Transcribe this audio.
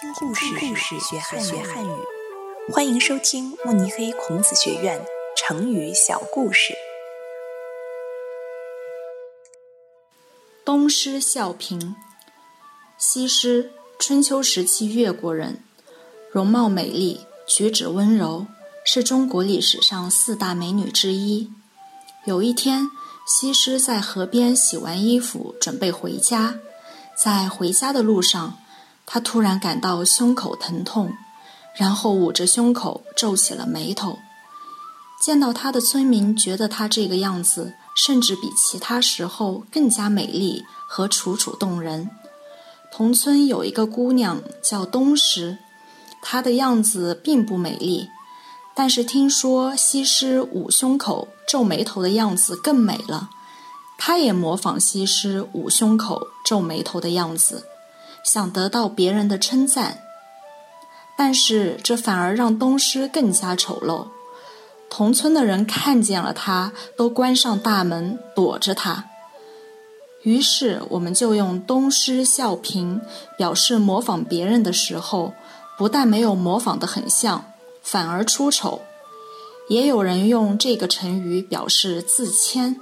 听故事，学汉语。欢迎收听慕尼黑孔子学院成语小故事。东施效颦。西施，春秋时期越国人，容貌美丽，举止温柔，是中国历史上四大美女之一。有一天，西施在河边洗完衣服，准备回家。在回家的路上，她突然感到胸口疼痛，然后捂着胸口皱起了眉头。见到她的村民觉得她这个样子，甚至比其他时候更加美丽和楚楚动人。同村有一个姑娘叫东施，她的样子并不美丽。但是听说西施捂胸口、皱眉头的样子更美了，她也模仿西施捂胸口、皱眉头的样子，想得到别人的称赞。但是这反而让东施更加丑陋，同村的人看见了他，都关上大门躲着他。于是我们就用“东施效颦”表示模仿别人的时候，不但没有模仿得很像。反而出丑，也有人用这个成语表示自谦。